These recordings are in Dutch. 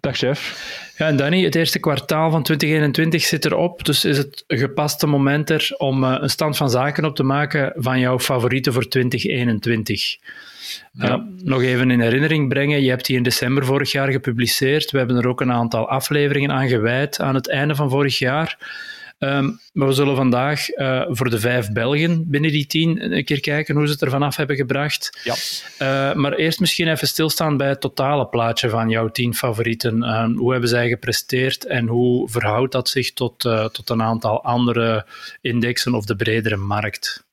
Dag chef. Ja, en Danny, het eerste kwartaal van 2021 zit erop, dus is het een gepaste moment er om uh, een stand van zaken op te maken van jouw favorieten voor 2021. Ja. Uh, nog even in herinnering brengen, je hebt die in december vorig jaar gepubliceerd. We hebben er ook een aantal afleveringen aan gewijd aan het einde van vorig jaar. Um, maar we zullen vandaag uh, voor de vijf Belgen binnen die tien een keer kijken hoe ze het er vanaf hebben gebracht. Ja. Uh, maar eerst misschien even stilstaan bij het totale plaatje van jouw tien favorieten. Uh, hoe hebben zij gepresteerd en hoe verhoudt dat zich tot, uh, tot een aantal andere indexen of de bredere markt?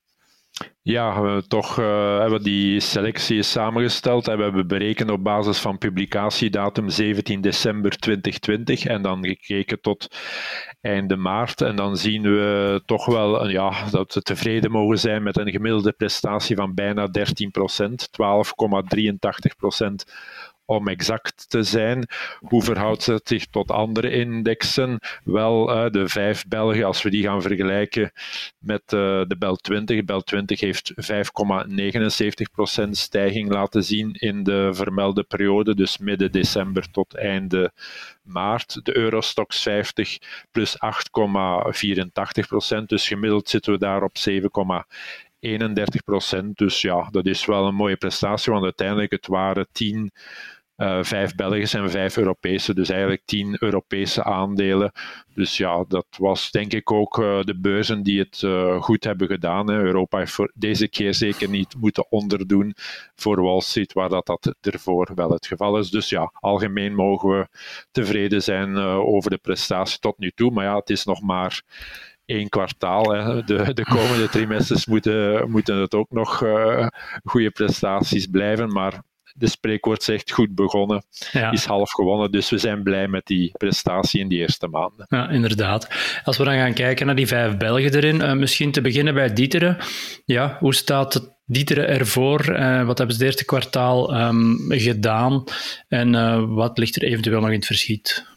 Ja, we toch uh, hebben die selectie samengesteld en we hebben berekend op basis van publicatiedatum 17 december 2020 en dan gekeken tot einde maart. En dan zien we toch wel ja, dat we tevreden mogen zijn met een gemiddelde prestatie van bijna 13% 12,83 om exact te zijn. Hoe verhoudt het zich tot andere indexen? Wel, uh, de vijf Belgen, als we die gaan vergelijken met uh, de Bel 20. Bel 20 heeft 5,79% stijging laten zien in de vermelde periode, dus midden december tot einde maart. De Eurostox 50 plus 8,84%, dus gemiddeld zitten we daar op 7, 31 procent. Dus ja, dat is wel een mooie prestatie, want uiteindelijk het waren 10 uh, vijf Belgische en vijf Europese, dus eigenlijk tien Europese aandelen. Dus ja, dat was denk ik ook uh, de beurzen die het uh, goed hebben gedaan. Europa heeft deze keer zeker niet moeten onderdoen voor Wall Street, waar dat, dat ervoor wel het geval is. Dus ja, algemeen mogen we tevreden zijn over de prestatie tot nu toe. Maar ja, het is nog maar één kwartaal. Hè. De, de komende trimesters moeten, moeten het ook nog goede prestaties blijven. Maar de spreekwoord zegt goed begonnen, ja. is half gewonnen. Dus we zijn blij met die prestatie in die eerste maanden. Ja, inderdaad. Als we dan gaan kijken naar die vijf Belgen erin, uh, misschien te beginnen bij Dieteren. Ja, hoe staat het Dieteren ervoor? Uh, wat hebben ze het eerste kwartaal um, gedaan? En uh, wat ligt er eventueel nog in het verschiet?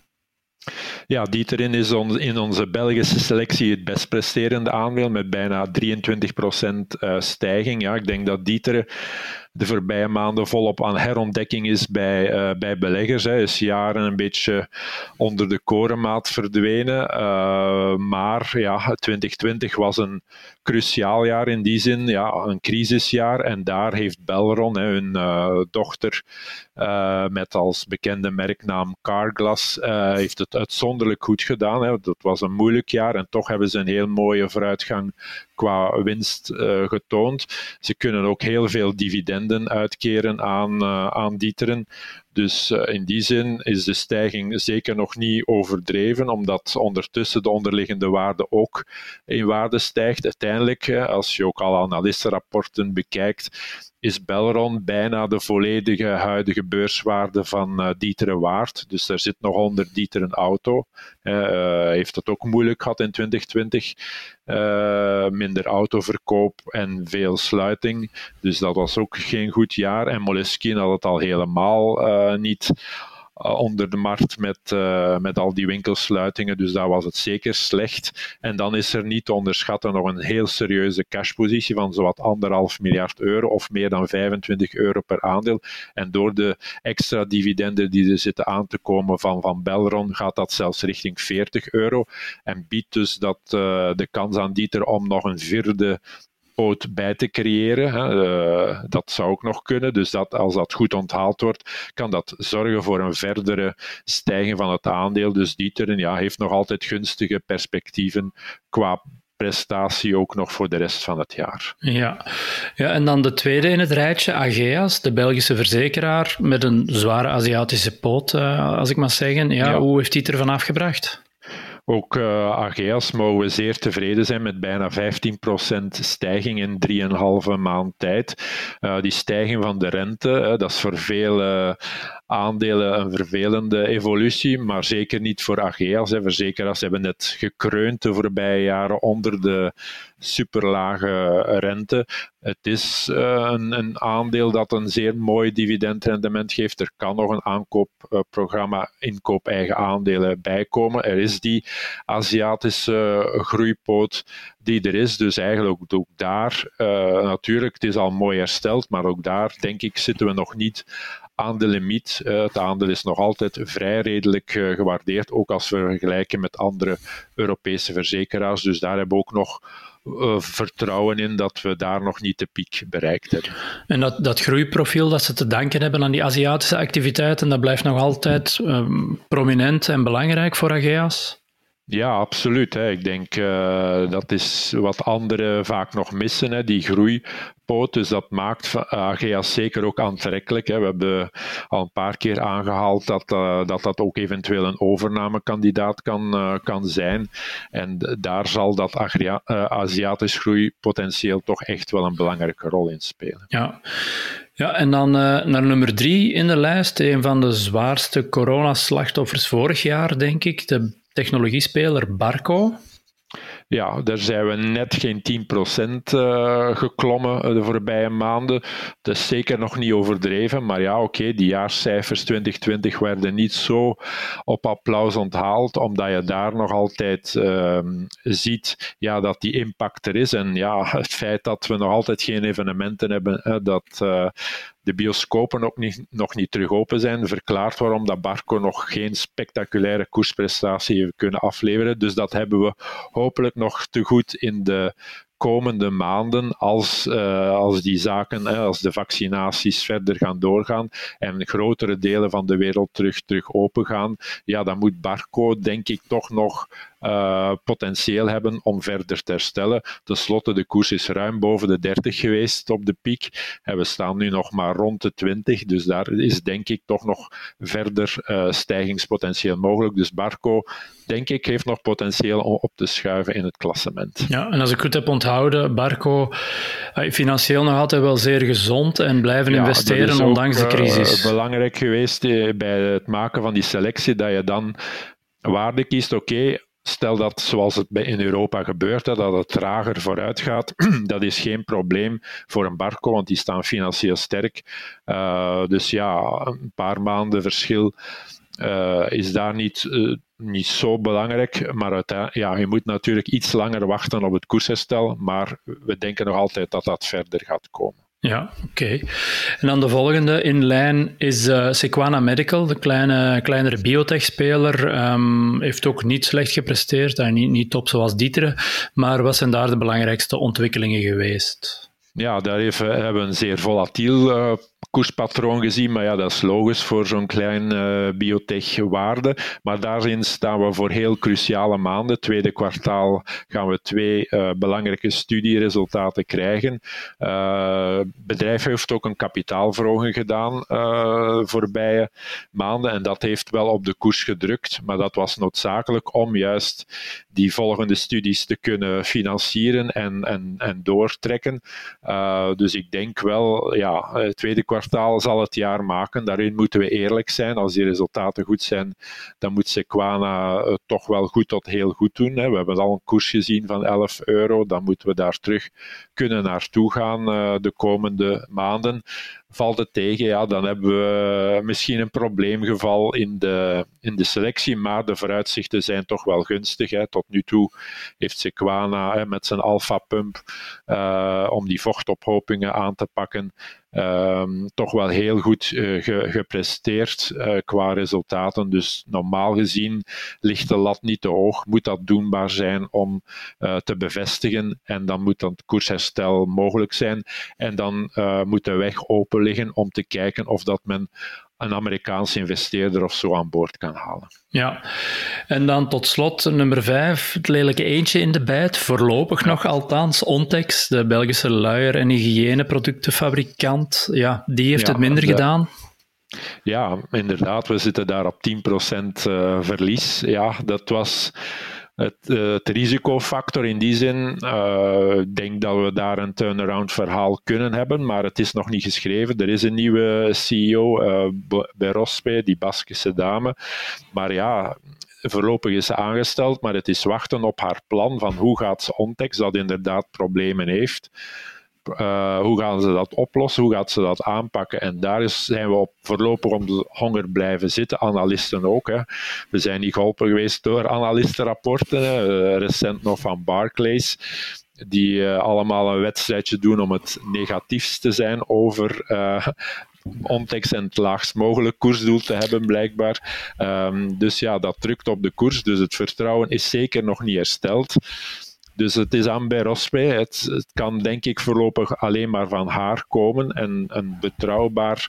Ja, Dieterin is on, in onze Belgische selectie het best presterende aandeel met bijna 23% stijging. Ja, ik denk dat Dieteren de voorbije maanden volop aan herontdekking is bij, uh, bij beleggers. Hij is jaren een beetje onder de korenmaat verdwenen. Uh, maar ja, 2020 was een cruciaal jaar in die zin, ja, een crisisjaar. En daar heeft Belron, hè, hun uh, dochter, met als bekende merknaam Carglass, heeft het uitzonderlijk goed gedaan. Hè. Dat was een moeilijk jaar en toch hebben ze een heel mooie vooruitgang qua winst getoond. Ze kunnen ook heel veel dividenden uitkeren aan, uh, aan Dieteren. Dus uh, in die zin is de stijging zeker nog niet overdreven, omdat ondertussen de onderliggende waarde ook in waarde stijgt. Uiteindelijk, als je ook alle analistenrapporten bekijkt, is Belron bijna de volledige huidige beurswaarde van uh, Dieteren waard. Dus er zit nog onder Dieteren Auto. Heeft het ook moeilijk gehad in 2020. Uh, minder autoverkoop en veel sluiting. Dus dat was ook geen goed jaar. En Moleskine had het al helemaal niet uh, onder de markt met, uh, met al die winkelsluitingen. Dus daar was het zeker slecht. En dan is er niet te onderschatten nog een heel serieuze cashpositie van zowat anderhalf miljard euro of meer dan 25 euro per aandeel. En door de extra dividenden die er zitten aan te komen van, van Belron, gaat dat zelfs richting 40 euro. En biedt dus dat de kans aan Dieter om nog een vierde bij te creëren. Hè. Uh, dat zou ook nog kunnen. Dus dat, als dat goed onthaald wordt, kan dat zorgen voor een verdere stijging van het aandeel. Dus Dieteren ja, heeft nog altijd gunstige perspectieven qua prestatie ook nog voor de rest van het jaar. Ja, ja en dan de tweede in het rijtje, Ageas, de Belgische verzekeraar met een zware Aziatische poot, uh, als ik mag zeggen. Ja, ja. Hoe heeft die het ervan afgebracht? Ook uh, Ageas mogen we zeer tevreden zijn met bijna 15% stijging in 3,5 maand tijd. Uh, die stijging van de rente, uh, dat is voor veel aandelen een vervelende evolutie, maar zeker niet voor Ageas. Verzekeraars hebben net gekreund de voorbije jaren onder de superlage rente. Het is uh, een, een, aandeel dat een zeer mooi dividendrendement geeft. Er kan nog een aankoopprogramma inkoop eigen aandelen bijkomen. Er is die Aziatische groeipoot die er is. Dus eigenlijk ook daar, uh, natuurlijk, het is al mooi hersteld, maar ook daar denk ik zitten we nog niet Uh, het aandeel is nog altijd vrij redelijk uh, gewaardeerd, ook als we vergelijken met andere Europese verzekeraars. Dus daar hebben we ook nog uh, vertrouwen in dat we daar nog niet de piek bereikt hebben. En dat, dat groeiprofiel dat ze te danken hebben aan die Aziatische activiteiten, dat blijft nog altijd um, prominent en belangrijk voor Ageas? Ja, absoluut. Hè. Ik denk uh, dat is wat anderen vaak nog missen, hè, die groeipoot. Dus dat maakt AGA's zeker ook aantrekkelijk. Hè. We hebben al een paar keer aangehaald dat, uh, dat dat ook eventueel een overnamekandidaat kan, uh, kan zijn. En daar zal dat Aziatisch groeipotentieel toch echt wel een belangrijke rol in spelen. Ja. Ja, en dan naar nummer drie in de lijst. Een van de zwaarste coronaslachtoffers vorig jaar, denk ik. De technologiespeler Barco. Ja, daar zijn we net geen 10% uh, geklommen de voorbije maanden. Dat is zeker nog niet overdreven, maar ja, oké, die jaarscijfers 2020 werden niet zo op applaus onthaald, omdat je daar nog altijd uh, ziet ja, dat die impact er is. En ja, het feit dat we nog altijd geen evenementen hebben, dat, uh, de bioscopen ook niet, nog niet terug open zijn, verklaart waarom dat Barco nog geen spectaculaire koersprestatie heeft kunnen afleveren. Dus dat hebben we hopelijk nog te goed in de komende maanden, als, uh, als die zaken, hè, als de vaccinaties verder gaan doorgaan en grotere delen van de wereld terug, terug open gaan, ja, dan moet Barco, denk ik, toch nog uh, potentieel hebben om verder te herstellen. Ten slotte, de koers is ruim boven de 30 geweest op de piek. En we staan nu nog maar rond de 20. Dus daar is denk ik toch nog verder uh, stijgingspotentieel mogelijk. Dus Barco, denk ik, heeft nog potentieel om op te schuiven in het klassement. Ja, en als ik goed heb onthouden, Barco financieel nog altijd wel zeer gezond en blijven ja, investeren ondanks de crisis. Uh, belangrijk geweest bij het maken van die selectie, dat je dan waarde kiest, oké, okay, Stel dat, zoals het in Europa gebeurt, dat het trager vooruit gaat, dat is geen probleem voor een Barco, want die staan financieel sterk. Uh, dus ja, een paar maanden verschil uh, is daar niet, uh, niet zo belangrijk. Maar ja, je moet natuurlijk iets langer wachten op het koersherstel, maar we denken nog altijd dat dat verder gaat komen. Ja, oké. En dan de volgende in lijn is uh, Sequana Medical, de kleine, kleinere biotech-speler. Um, heeft ook niet slecht gepresteerd, en niet, niet top zoals Dietere. Maar wat zijn daar de belangrijkste ontwikkelingen geweest? Ja, daar hebben we een zeer volatiel uh, koerspatroon gezien, maar ja, dat is logisch voor zo'n klein uh, biotech-waarde. Maar daarin staan we voor heel cruciale maanden. Tweede kwartaal gaan we twee uh, belangrijke studieresultaten krijgen. Uh, bedrijf heeft ook een kapitaalverhoging gedaan voorbije maanden en dat heeft wel op de koers gedrukt, maar dat was noodzakelijk om juist die volgende studies te kunnen financieren en, en, en doortrekken. dus ik denk wel, ja, tweede kwartaal zal het jaar maken. Daarin moeten we eerlijk zijn. Als die resultaten goed zijn, dan moet Sequana het toch wel goed tot heel goed doen. We hebben al een koers gezien van 11 euro. Dan moeten we daar terug kunnen naartoe gaan eh, de komende maanden. Valt het tegen, ja, dan hebben we misschien een probleemgeval in de, in de selectie, maar de vooruitzichten zijn toch wel gunstig. Hè. Tot nu toe heeft Sequana met zijn alpha-pump uh, om die vochtophopingen aan te pakken, um, toch wel heel goed ge, gepresteerd uh, qua resultaten. Dus normaal gezien ligt de lat niet te hoog, moet dat doenbaar zijn om te bevestigen en dan moet dat koersherstel mogelijk zijn en dan moet de weg open liggen om te kijken of dat men een Amerikaanse investeerder of zo aan boord kan halen. Ja, en dan tot slot nummer vijf, het lelijke eentje in de bijt, voorlopig nog althans, Ontex, de Belgische luier- en hygiëneproductenfabrikant, ja, die heeft ja, het minder de, gedaan. Ja, inderdaad, we zitten daar op 10% uh, verlies. Ja, dat was het, het risicofactor in die zin. Ik denk dat we daar een turnaround verhaal kunnen hebben, maar het is nog niet geschreven. Er is een nieuwe CEO bij Rospe, die Baskische dame. Maar ja, voorlopig is aangesteld, maar het is wachten op haar plan van hoe gaat ze Ontex, dat inderdaad problemen heeft. Uh, hoe gaan ze dat oplossen? Hoe gaat ze dat aanpakken? En daar is, zijn we op voorlopig om de honger blijven zitten. Analisten ook. Hè. We zijn niet geholpen geweest door analistenrapporten. Uh, recent nog van Barclays. Die uh, allemaal een wedstrijdje doen om het negatiefst te zijn over Ontex en het laagst mogelijk koersdoel te hebben, blijkbaar. Um, dus ja, dat drukt op de koers. Dus het vertrouwen is zeker nog niet hersteld. Dus het is aan bij. Het, het, kan denk ik voorlopig alleen maar van haar komen en een betrouwbaar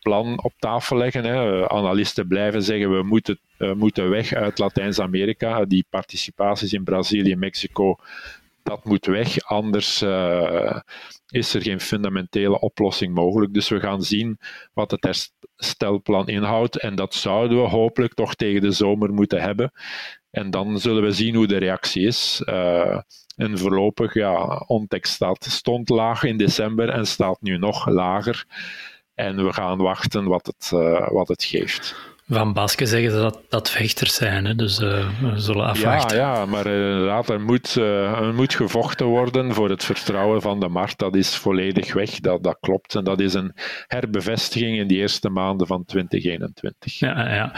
plan op tafel leggen. Hè. Analisten blijven zeggen we moeten, moeten weg uit Latijns-Amerika. Die participaties in Brazilië, Mexico, dat moet weg. Anders uh, is er geen fundamentele oplossing mogelijk. Dus we gaan zien wat het herstelplan inhoudt. En dat zouden we hopelijk toch tegen de zomer moeten hebben. En dan zullen we zien hoe de reactie is. Uh, en voorlopig, ja, Ontex staat, stond laag in december en staat nu nog lager. En we gaan wachten wat het, uh, wat het geeft. Van Baske zeggen ze dat dat vechters zijn, hè? dus uh, we zullen afwachten. Ja, ja maar inderdaad, er moet, uh, er moet gevochten worden voor het vertrouwen van de markt. Dat is volledig weg, dat, dat klopt. En dat is een herbevestiging in die eerste maanden van 2021. Ja, ja.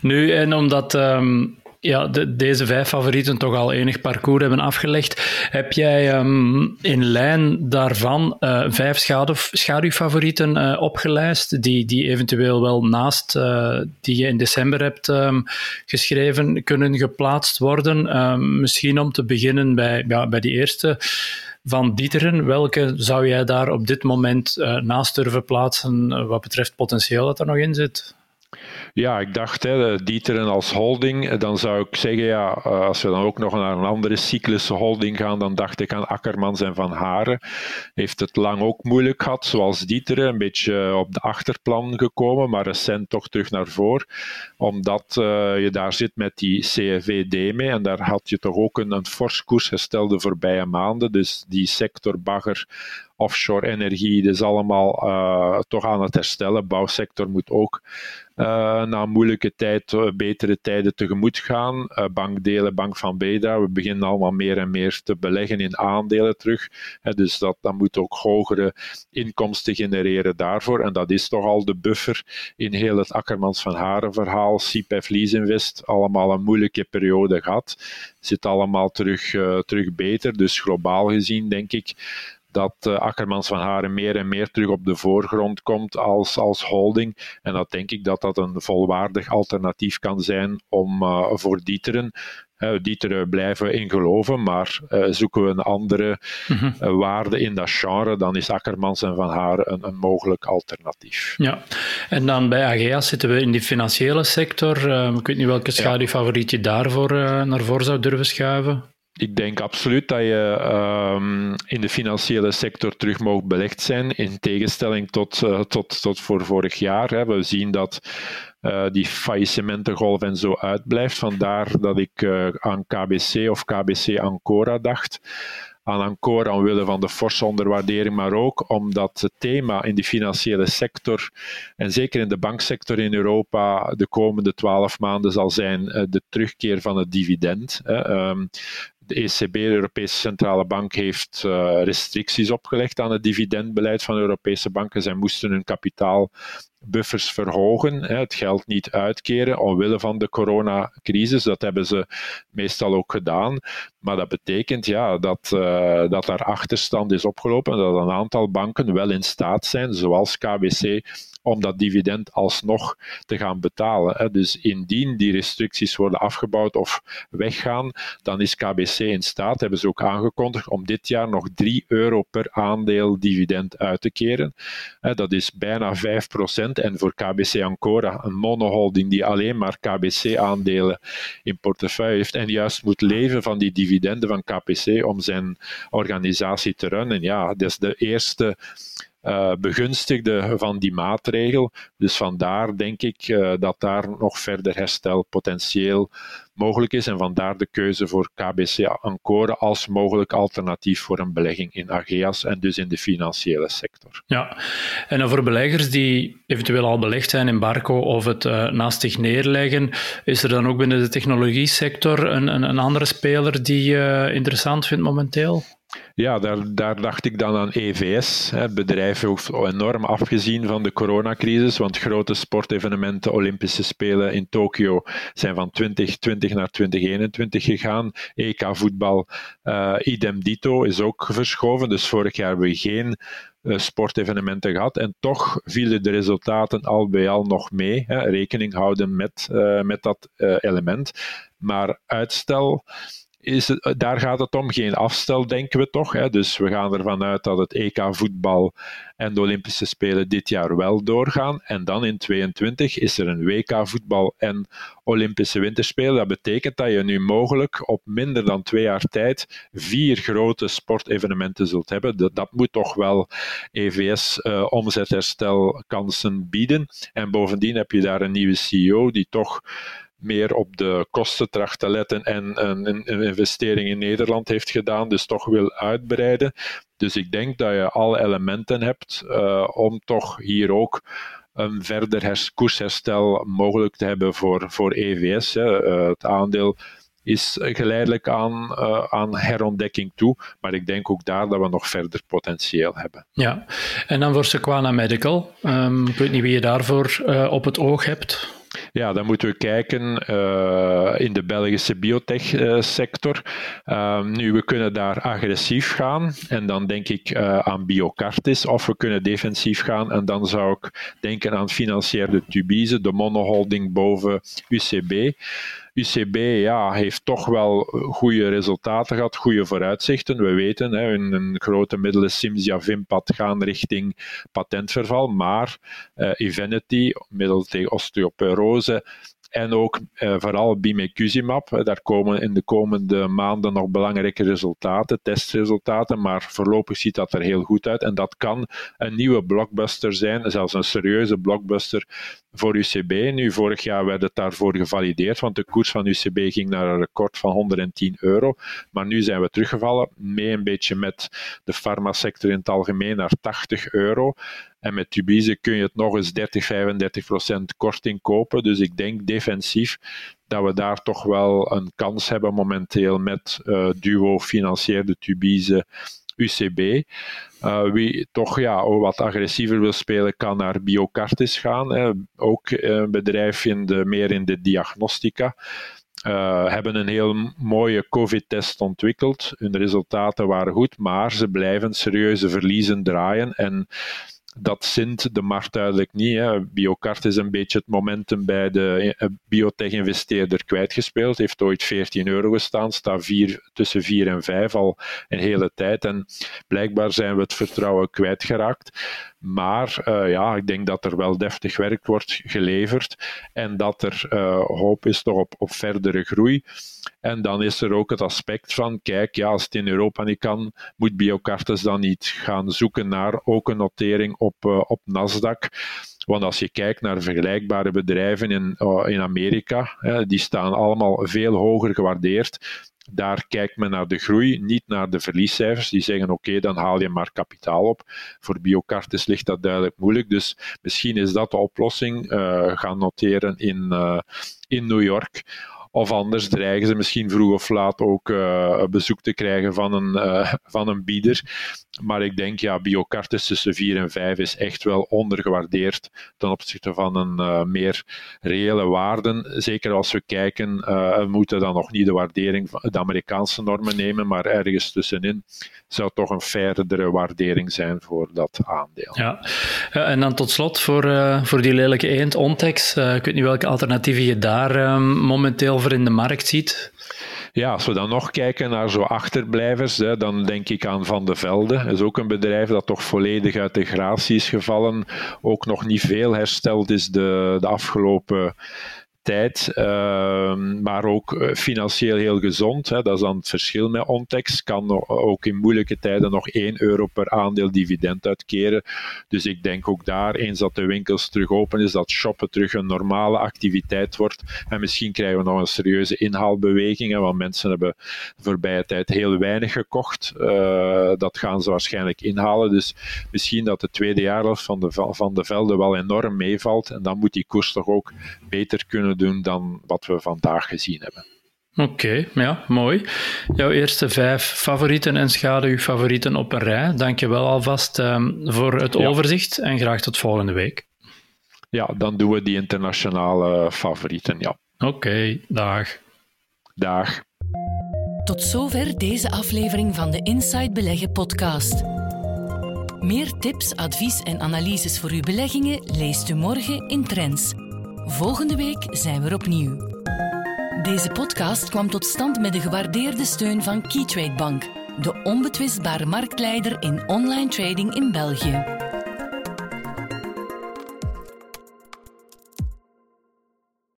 Nu, en omdat um, ja, de, deze vijf favorieten toch al enig parcours hebben afgelegd. Heb jij um, in lijn daarvan uh, vijf schaduw, schaduwfavorieten uh, opgelijst, die, die eventueel wel naast uh, die je in december hebt um, geschreven kunnen geplaatst worden? Um, misschien om te beginnen bij, ja, bij die eerste van Dieteren. Welke zou jij daar op dit moment naast durven plaatsen wat betreft potentieel dat er nog in zit? Ja, ik dacht, hè, Dieteren als holding, eh, dan zou ik zeggen, ja, eh, als we dan ook nog naar een andere cyclische holding gaan, dan dacht ik aan Akkermans en Van Haren. Heeft het lang ook moeilijk gehad, zoals Dieteren, een beetje op de achterplan gekomen, maar recent toch terug naar voren, omdat je daar zit met die CFVD mee, en daar had je toch ook een, een fors koersherstel de voorbije maanden, dus die sector bagger offshore energie, dat is allemaal uh, toch aan het herstellen. Bouwsector moet ook uh, na moeilijke tijd uh, betere tijden tegemoet gaan. bankdelen, Bank van Beda, we beginnen allemaal meer en meer te beleggen in aandelen terug. dus dat, dat moet ook hogere inkomsten genereren daarvoor. En dat is toch al de buffer in heel het Akkermans van Haren verhaal. CPF Leaseinvest, allemaal een moeilijke periode gehad. Zit allemaal terug, terug beter. Dus globaal gezien denk ik dat uh, Akkermans van Haren meer en meer terug op de voorgrond komt als, als holding. En dat denk ik dat dat een volwaardig alternatief kan zijn om uh, voor Dieteren. Uh, Dieteren blijven in geloven, maar uh, zoeken we een andere mm waarde in dat genre, dan is Akkermans en Van Haren een, een mogelijk alternatief. Ja, en dan bij AGA zitten we in die financiële sector. ik weet niet welke schaduwfavoriet je daarvoor naar voren zou durven schuiven. Ik denk absoluut dat je um, in de financiële sector terug mag belegd zijn, in tegenstelling tot, uh, tot, tot voor vorig jaar. Hè. We zien dat uh, die faillissementengolf en zo uitblijft. Vandaar dat ik uh, aan KBC of KBC Ancora dacht aan Ancora omwille van de forse onderwaardering, maar ook omdat het thema in de financiële sector en zeker in de banksector in Europa de komende twaalf maanden zal zijn de terugkeer van het dividend. De ECB, de Europese Centrale Bank, heeft uh, restricties opgelegd aan het dividendbeleid van Europese banken. Zij moesten hun kapitaalbuffers verhogen, het geld niet uitkeren omwille van de coronacrisis. Dat hebben ze meestal ook gedaan. Maar dat betekent ja, dat, uh, dat daar achterstand is opgelopen en dat een aantal banken wel in staat zijn, zoals KBC, om dat dividend alsnog te gaan betalen. Dus indien die restricties worden afgebouwd of weggaan, dan is KBC in staat, hebben ze ook aangekondigd, om dit jaar nog 3 euro per aandeel dividend uit te keren. Dat is bijna 5% En voor KBC Ancora, een monoholding die alleen maar KBC-aandelen in portefeuille heeft en juist moet leven van die dividenden van KBC om zijn organisatie te runnen. Ja, dat is de eerste uh, begunstigde van die maatregel. Dus vandaar denk ik uh, dat daar nog verder herstelpotentieel mogelijk is en vandaar de keuze voor KBC Encore als mogelijk alternatief voor een belegging in Ageas en dus in de financiële sector. Ja, en dan voor beleggers die eventueel al belegd zijn in Barco of het uh, naast zich neerleggen, is er dan ook binnen de technologie sector een, een, een andere speler die je interessant vindt momenteel? Ja, daar, daar dacht ik dan aan EVS. Het bedrijf heeft enorm afgezien van de coronacrisis, want grote sportevenementen, Olympische Spelen in Tokio, zijn van 2020 naar 2021 gegaan. EK voetbal, uh, idem dito, is ook verschoven. Dus vorig jaar hebben we geen uh, sportevenementen gehad. En toch vielen de resultaten al bij al nog mee. Hè, rekening houden met, uh, met dat element. Maar uitstel is het, daar gaat het om. Geen afstel, denken we toch. Hè? Dus we gaan ervan uit dat het EK voetbal en de Olympische Spelen dit jaar wel doorgaan. En dan in 2022 is er een WK voetbal en Olympische Winterspelen. Dat betekent dat je nu mogelijk op minder dan twee jaar tijd vier grote sportevenementen zult hebben. Dat, moet toch wel EVS-omzetherstelkansen uh, bieden. En bovendien heb je daar een nieuwe CEO die toch meer op de kosten tracht te letten en een, een, investering in Nederland heeft gedaan, dus toch wil uitbreiden. Dus ik denk dat je alle elementen hebt uh, om toch hier ook een verder koersherstel mogelijk te hebben voor, voor EVS. Hè. Uh, het aandeel is geleidelijk aan, uh, aan herontdekking toe. Maar ik denk ook daar dat we nog verder potentieel hebben. Ja, en dan voor Sequana Medical. Um, ik weet niet wie je daarvoor op het oog hebt. Ja, dan moeten we kijken uh, in de Belgische biotech-sector. Uh, nu, we kunnen daar agressief gaan en dan denk ik uh, aan Biocartis, of we kunnen defensief gaan en dan zou ik denken aan financiële Tubize, de monoholding boven UCB. UCB ja, heeft toch wel goede resultaten gehad, goede vooruitzichten. We weten, hè, een, grote middelen Simsia Vimpat gaan richting patentverval, maar uh, Evenity, middel tegen osteoporose, en ook uh, vooral bimecuzimab. Daar komen in de komende maanden nog belangrijke resultaten, testresultaten, maar voorlopig ziet dat er heel goed uit. En dat kan een nieuwe blockbuster zijn, zelfs een serieuze blockbuster voor UCB. Nu, vorig jaar werd het daarvoor gevalideerd, want de koers van UCB ging naar een record van 110 euro. Maar nu zijn we teruggevallen, mee een beetje met de farmasector in het algemeen naar 80 euro. En met Tubize kun je het nog eens 30, 35 procent korting kopen. Dus ik denk defensief dat we daar toch wel een kans hebben momenteel met uh, duo financierde Tubize UCB. Uh, wie toch ja, wat agressiever wil spelen, kan naar Biocartis gaan. Hè. Ook een bedrijf in de, meer in de diagnostica. Uh, hebben een heel mooie COVID-test ontwikkeld. Hun resultaten waren goed, maar ze blijven serieuze verliezen draaien. En dat zint de markt duidelijk niet. Hè. Biocart is een beetje het momentum bij de eh, biotech-investeerder kwijtgespeeld. Heeft ooit 14 euro gestaan, staat vier, tussen 4 en 5 al een hele tijd. En blijkbaar zijn we het vertrouwen kwijtgeraakt. Maar uh, ja, ik denk dat er wel deftig werk wordt geleverd en dat er uh, hoop is toch op, op verdere groei. En dan is er ook het aspect van, kijk, ja, als het in Europa niet kan, moet Biocartes dan niet gaan zoeken naar ook een notering op, uh, op Nasdaq. Want als je kijkt naar vergelijkbare bedrijven in, in Amerika, die staan allemaal veel hoger gewaardeerd. Daar kijkt men naar de groei, niet naar de verliescijfers. Die zeggen: oké, dan haal je maar kapitaal op. Voor biocartes ligt dat duidelijk moeilijk. Dus misschien is dat de oplossing. Uh, gaan noteren in, in New York of anders dreigen ze misschien vroeg of laat ook uh, bezoek te krijgen van een, uh, van een bieder. Maar ik denk, ja, Biocartis tussen 4 en 5 is echt wel ondergewaardeerd ten opzichte van een uh, meer reële waarden. Zeker als we kijken, we moeten dan nog niet de waardering van de Amerikaanse normen nemen, maar ergens tussenin zou toch een verdere waardering zijn voor dat aandeel. Ja, en dan tot slot voor, voor die lelijke eend, Ontex. ik weet niet welke alternatieven je daar momenteel in de markt ziet? Ja, als we dan nog kijken naar zo achterblijvers, hè, dan denk ik aan Van de Velde. Dat is ook een bedrijf dat toch volledig uit de gratie is gevallen. Ook nog niet veel hersteld is de, de afgelopen kwaliteit, ehm, maar ook eh, financieel heel gezond. Hè. Dat is dan het verschil met Ontex. Kan ook in moeilijke tijden nog 1 euro per aandeel dividend uitkeren. Dus ik denk ook daar, eens dat de winkels terug open is, dat shoppen terug een normale activiteit wordt. En misschien krijgen we nog een serieuze inhaalbeweging, want mensen hebben de voorbije tijd heel weinig gekocht. Uh, dat gaan ze waarschijnlijk inhalen. Dus misschien dat de tweede jaarhelft van de, van de velden wel enorm meevalt. En dan moet die koers toch ook beter kunnen doen dan wat we vandaag gezien hebben. Oké, ja, mooi. Jouw eerste vijf favorieten en schaduwfavorieten op een rij. Dank je wel alvast um, voor het overzicht en graag tot volgende week. Ja, dan doen we die internationale favorieten, ja. Oké, dag. Dag. Tot zover deze aflevering van de Inside Beleggen podcast. Meer tips, advies en analyses voor uw beleggingen leest u morgen in Trends. Volgende week zijn we opnieuw. Deze podcast kwam tot stand met de gewaardeerde steun van Keytrade Bank, de onbetwistbare marktleider in online trading in België.